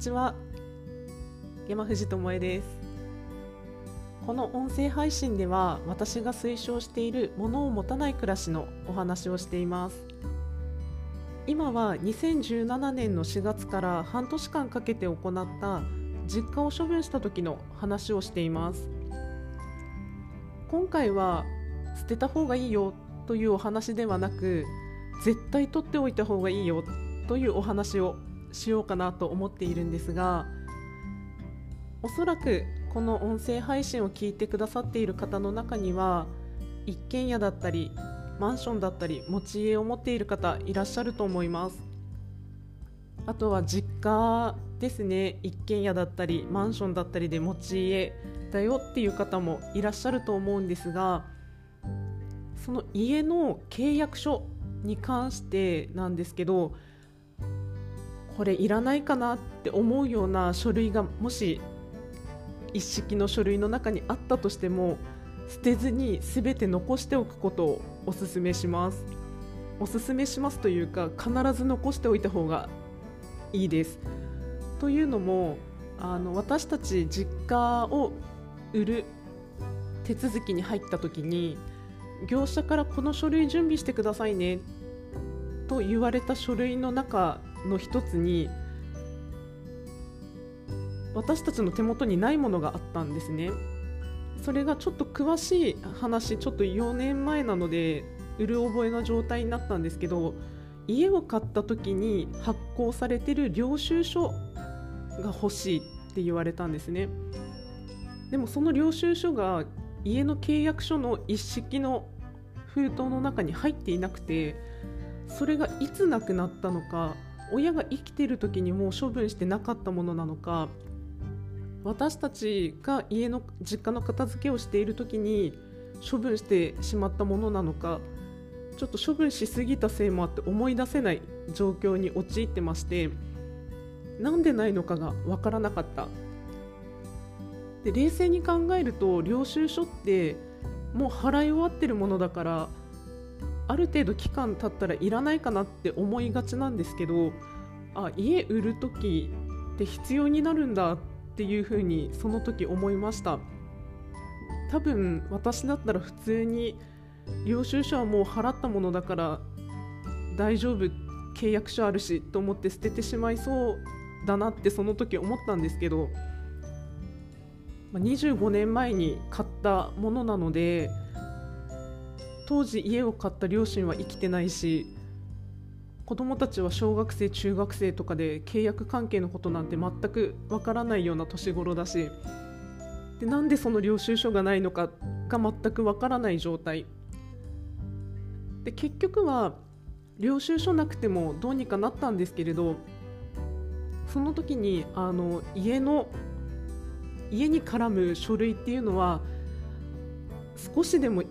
ちは。山藤智恵です。この音声配信では私が推奨している物を持たない暮らしのお話をしています。今は2017年の4月から半年間かけて行った実家を処分した時の話をしています。今回は捨てた方がいいよというお話ではなく絶対取っておいた方がいいよというお話をしようかなと思っているんですがおそらくこの音声配信を聞いてくださっている方の中には一軒家だったりマンションだったり持ち家を持っている方いらっしゃると思います。あとは実家ですね。一軒家だったりマンションだったりで持ち家だよっていう方もいらっしゃると思うんですがその家の契約書に関してなんですけどこれいらないかなって思うような書類がもし一式の書類の中にあったとしても捨てずに全て残しておくことをおすすめします。おすすめしますというか必ず残しておいた方がいいです。というのもあの私たち実家を売る手続きに入った時に業者からこの書類準備してくださいねと言われた書類の中の一つに私たちの手元にないものがあったんですね。それがちょっと詳しい話ちょっと4年前なのでうる覚えの状態になったんですけど家を買った時に発行されてる領収書が欲しいって言われたんですね。でもその領収書が家の契約書の一式の封筒の中に入っていなくてそれがいつなくなったのか親が生きてる時にもう処分してなかったものなのか私たちが家の実家の片付けをしている時に処分してしまったものなのかちょっと処分しすぎたせいもあって思い出せない状況に陥ってましてなんでないのかが分からなかった。で冷静に考えると領収書ってもう払い終わってるものだからある程度期間経ったらいらないかなって思いがちなんですけどあ家売る時って必要になるんだっていうふうにその時思いました。多分私だったら普通に領収書はもう払ったものだから大丈夫契約書あるしと思って捨ててしまいそうだなってその時思ったんですけど25年前に買ったものなので当時家を買った両親は生きてないし子供たちは小学生中学生とかで契約関係のことなんて全くわからないような年頃だしでなんでその領収書がないのかが全くわからない状態。で結局は領収書なくてもどうにかなったんですけれどその時にあの家の家に絡む書類っていうのは少しでも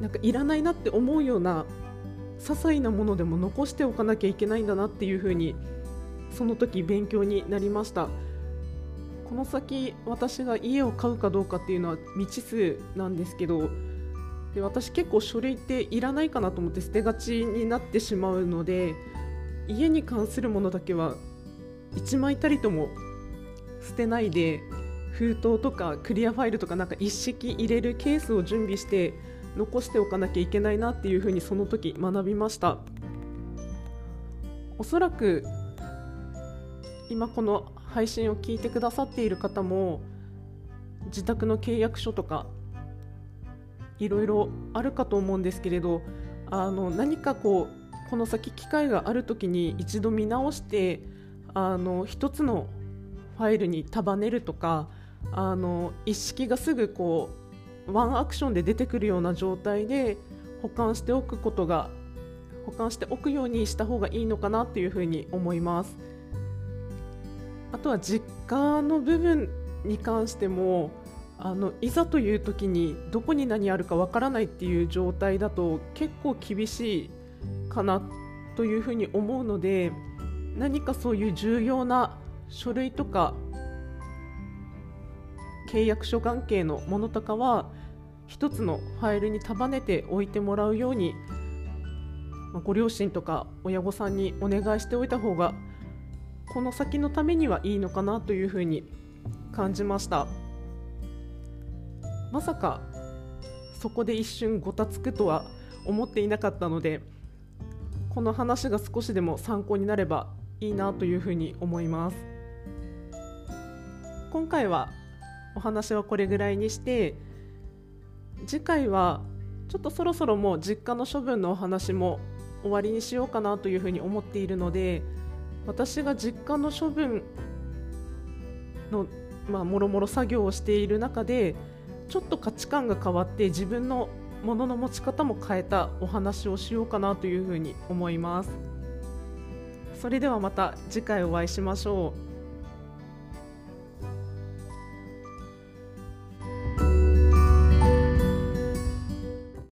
なんかいらないなって思うような些細なものでも残しておかなきゃいけないんだなっていうふうにその時勉強になりました。この先私が家を買うかどうかっていうのは未知数なんですけどで私結構書類っていらないかなと思って捨てがちになってしまうので家に関するものだけは1枚たりとも捨てないで封筒とかクリアファイルとかなんか一式入れるケースを準備して残しておかなきゃいけないなっていうふうにその時学びました。おそらく今この配信を聞いてくださっている方も自宅の契約書とかいろいろあるかと思うんですけれどあの何かこうこの先機会がある時に一度見直してあの一つのファイルに束ねるとかあの一式がすぐこうワンアクションで出てくるような状態で保管しておくことが保管しておくようにした方がいいのかなというふうに思います。あとは実家の部分に関してもあのいざという時にどこに何あるかわからないっていう状態だと結構厳しいかなというふうに思うので何かそういう重要な書類とか契約書関係のものとかは1つのファイルに束ねておいてもらうように、ご両親とか親御さんにお願いしておいた方がこの先のためにはいいのかなというふうに感じました。まさかそこで一瞬ごたつくとは思っていなかったのでこの話が少しでも参考になればいいなというふうに思います。今回はお話はこれぐらいにして次回はちょっとそろそろもう実家の処分のお話も終わりにしようかなというふうに思っているので私が実家の処分のまあもろもろ作業をしている中でちょっと価値観が変わって自分のものの持ち方も変えたお話をしようかなというふうに思います。それではまた次回お会いしましょう。